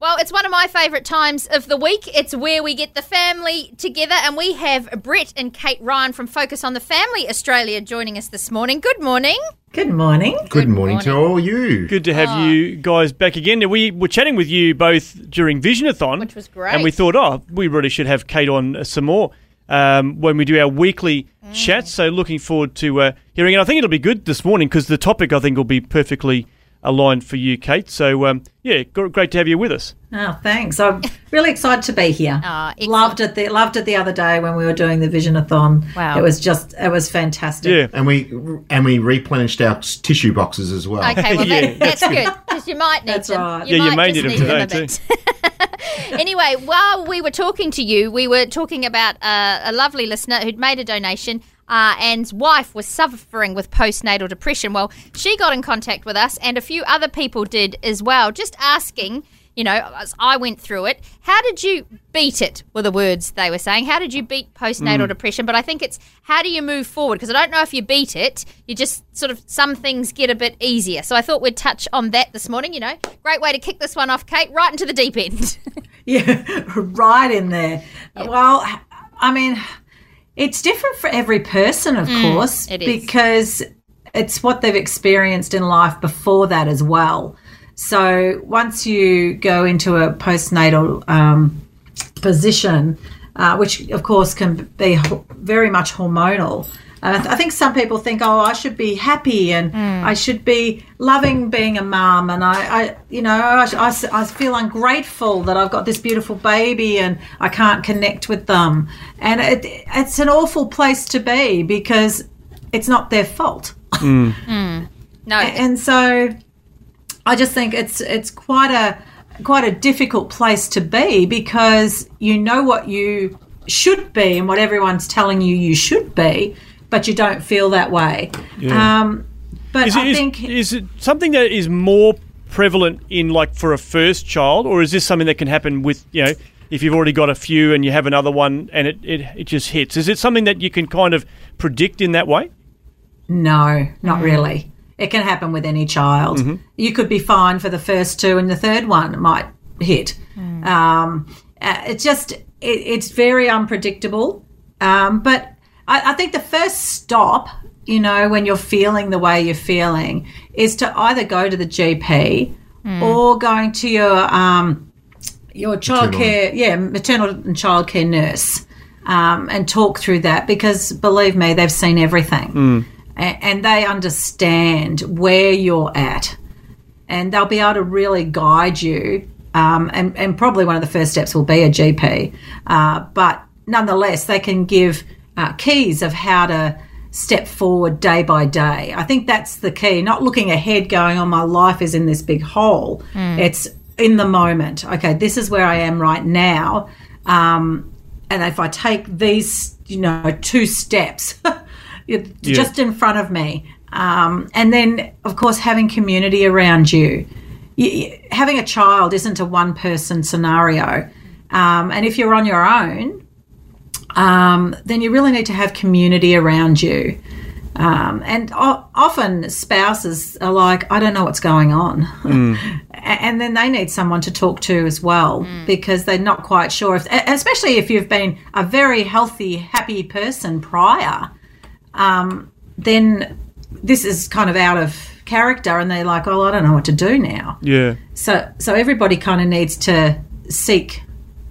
Well, it's one of my favourite times of the week. It's where we get the family together, and we have Brett and Kate Ryan from Focus on the Family Australia joining us this morning. Good morning. Good morning. Good, morning, to all you. Good to have Oh. you guys back again. We were chatting with you both during Visionathon, Which was great. and we thought, oh, we really should have Kate on uh, some more um, when we do our weekly Mm. chats. So looking forward to uh, hearing it. I think it'll be good this morning because the topic I think will be perfectly aligned for you, Kate. So um, yeah, great to have you with us. Oh, thanks. I'm really excited to be here. Ah, loved it. The, loved it the other day when we were doing the Visionathon. Wow. It was just, it was fantastic. Yeah. And we and we replenished our tissue boxes as well. Okay, well, Yeah, that, that's good because you might need That's them. right. Yeah, you may need them a today bit. anyway, while we were talking to you, we were talking about uh, a lovely listener who'd made a donation. Uh, and wife was suffering with postnatal depression. Well, she got in contact with us, and a few other people did as well, just asking, you know, as I went through it, how did you beat it? Were the words they were saying. How did you beat postnatal depression? But I think it's how do you move forward? Because I don't know if you beat it, you just sort of some things get a bit easier. So I thought we'd touch on that this morning. You know, great way to kick this one off, Kate, right into the deep end. Yeah, right in there. Well, I mean, it's different for every person, of course, Mm, it is. because it's what they've experienced in life before that as well. So once you go into a postnatal um, position, uh, which of course can be very much hormonal. Uh, I th- I think some people think, oh, I should be happy and hmm. I should be loving being a mum, and I, I you know, I, I s- I feel ungrateful that I've got this beautiful baby and I can't connect with them, and it, it's an awful place to be because it's not their fault. Hmm. Hmm. no, and so I just think it's it's quite a quite a difficult place to be because you know what you should be and what everyone's telling you you should be, but you don't feel that way. Um, but Is I is- think is it something that is more prevalent in like for a first child, or is this something that can happen with you know if you've already got a few and you have another one and it, it, it just hits? Is it something that you can kind of predict in that way? no, not really. It can happen with any child. You could be fine for the first two, and the third one might hit. Um, uh, it's just it, it's very unpredictable. Um, but I, I think the first stop, you know, when you're feeling the way you're feeling, is to either go to the GP or going to your um, your childcare, yeah, maternal and childcare nurse, um, and talk through that because believe me, they've seen everything, A- and they understand where you're at, and they'll be able to really guide you. Um, and, and probably one of the first steps will be a GP, uh, but nonetheless, they can give uh, keys of how to step forward day by day. I think that's the key. Not looking ahead, going, "Oh, my life is in this big hole." It's in the moment. Okay, this is where I am right now, um, and if I take these, you know, two steps, it- just in front of me, um, and then of course having community around you. You-. Having a child isn't a one-person scenario, um, and if you're on your own, um, then you really need to have community around you. Um, and o- often spouses are like, I don't know what's going on. A- and then they need someone to talk to as well because they're not quite sure if, especially if you've been a very healthy, happy person prior, um, then this is kind of out of character and they're like, oh, I don't know what to do now. Yeah, So, so everybody kind of needs to seek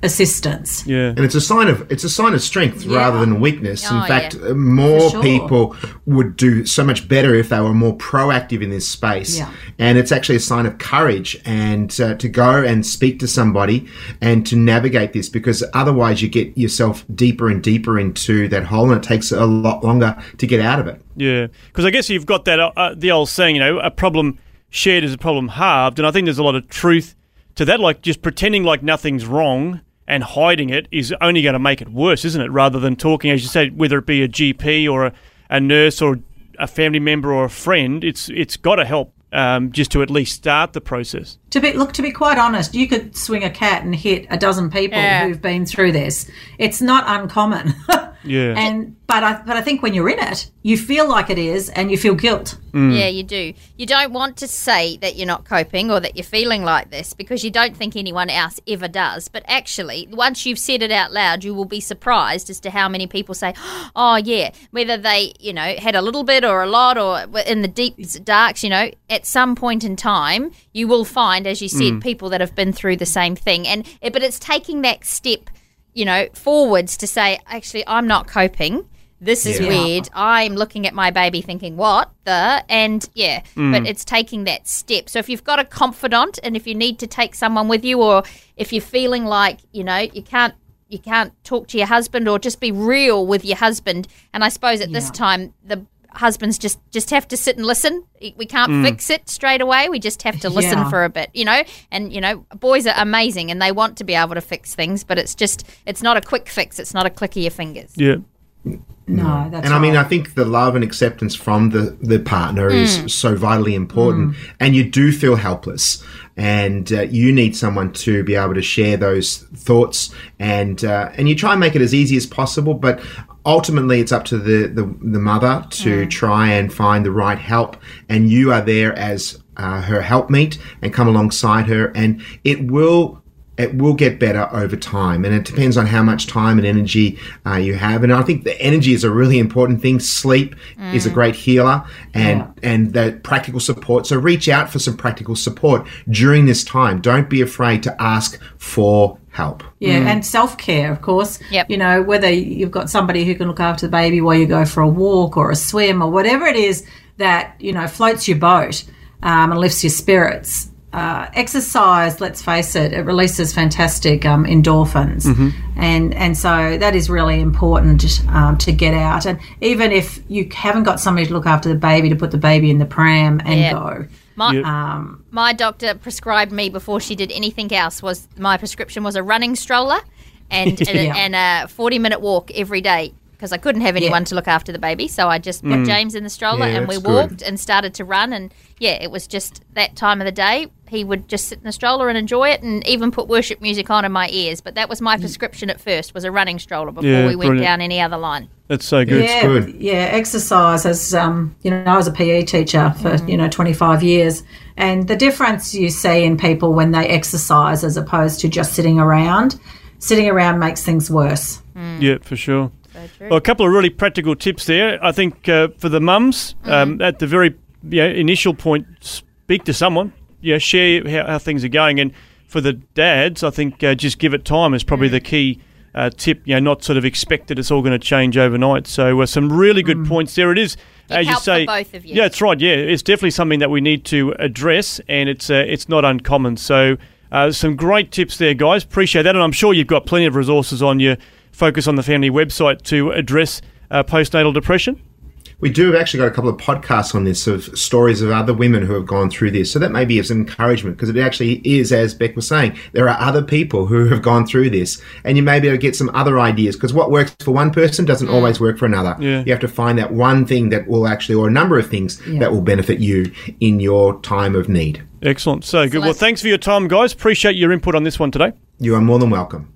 assistance. yeah. And it's a sign of it's a sign of strength rather than weakness. Oh, in fact, yeah. more sure. people would do so much better if they were more proactive in this space. Yeah. And it's actually a sign of courage and uh, to go and speak to somebody and to navigate this because otherwise you get yourself deeper and deeper into that hole and it takes a lot longer to get out of it. Yeah, because I guess you've got that uh, uh, the old saying, you know, a problem shared is a problem halved, and I think there's a lot of truth to that, like just pretending like nothing's wrong and hiding it is only going to make it worse, isn't it? Rather than talking, as you said, whether it be a GP or a, a nurse or a family member or a friend, it's it's got to help um, just to at least start the process. To be look, to be quite honest, you could swing a cat and hit a dozen people Yeah. who've been through this. It's not uncommon. Yeah. And but I but I think when you're in it, you feel like it is, and you feel guilt. Yeah, you do. You don't want to say that you're not coping or that you're feeling like this because you don't think anyone else ever does. But actually, once you've said it out loud, you will be surprised as to how many people say, "Oh, yeah," whether they, you know, had a little bit or a lot or were in the deep darks, you know, at some point in time, you will find as you said people that have been through the same thing. And eh, but it's taking that step, you know, forwards to say, "Actually, I'm not coping." This is Yeah. weird. I'm looking at my baby thinking, what the? And yeah, mm. but it's taking that step. So if you've got a confidant and if you need to take someone with you or if you're feeling like, you know, you can't you can't talk to your husband or just be real with your husband. And I suppose at this time the husbands just just have to sit and listen. We can't mm. fix it straight away. We just have to listen Yeah. for a bit, you know. And you know, boys are amazing and they want to be able to fix things, but it's just it's not a quick fix. It's not a click of your fingers. Yeah. No, that's and I mean, right. I think the love and acceptance from the, the partner is Mm. so vitally important. And you do feel helpless. And uh, you need someone to be able to share those thoughts. And uh, and you try and make it as easy as possible. But ultimately, it's up to the, the, the mother to Mm. try and find the right help. And you are there as uh, her helpmeet and come alongside her. And it will it will get better over time and it depends on how much time and energy uh, you have and i think the energy is a really important thing sleep is a great healer and and that practical support so reach out for some practical support during this time don't be afraid to ask for help Yeah, and self care, of course. Yep. You know, whether you've got somebody who can look after the baby while you go for a walk or a swim or whatever it is that, you know, floats your boat um, and lifts your spirits. Uh, exercise, let's face it, it releases fantastic um, endorphins, and and so that is really important um, to get out. And even if you haven't got somebody to look after the baby, to put the baby in the pram and Yeah. go. My, Yep. Um, my doctor prescribed me before she did anything else was my prescription was a running stroller and and, Yeah. and a 40 minute walk every day because I couldn't have anyone to look after the baby so I just put James in the stroller Yeah, and we that's good. walked and started to run and yeah it was just that time of the day he would just sit in the stroller and enjoy it and even put worship music on in my ears but that was my prescription at first was a running stroller before Yeah, we went brilliant. down any other line That's so good. yeah, good. yeah. Exercise as um, you know, I was a PE teacher for you know 25 years, and the difference you see in people when they exercise as opposed to just sitting around. Sitting around makes things worse. Mm. Yeah, for sure. Well, a couple of really practical tips there. I think uh, for the mums, um, at the very you know, initial point, speak to someone. Yeah, share how, how things are going. And for the dads, I think uh, just give it time is probably the key uh, tip. You know, not sort of expect that it's all going to change overnight. So uh, some really good points there. It is. As you say, both of you. yeah, that's right. Yeah, it's definitely something that we need to address, and it's uh, it's not uncommon. So, uh, some great tips there, guys. Appreciate that, and I'm sure you've got plenty of resources on your Focus on the Family website to address uh, postnatal depression. We do have actually got a couple of podcasts on this of stories of other women who have gone through this. So that may be as encouragement because it actually is, as Beck was saying, there are other people who have gone through this and you may be able to get some other ideas because what works for one person doesn't always work for another. Yeah. You have to find that one thing that will actually, or a number of things that will benefit you in your time of need. Excellent. So good. Well, thanks for your time, guys. Appreciate your input on this one today. You are more than welcome.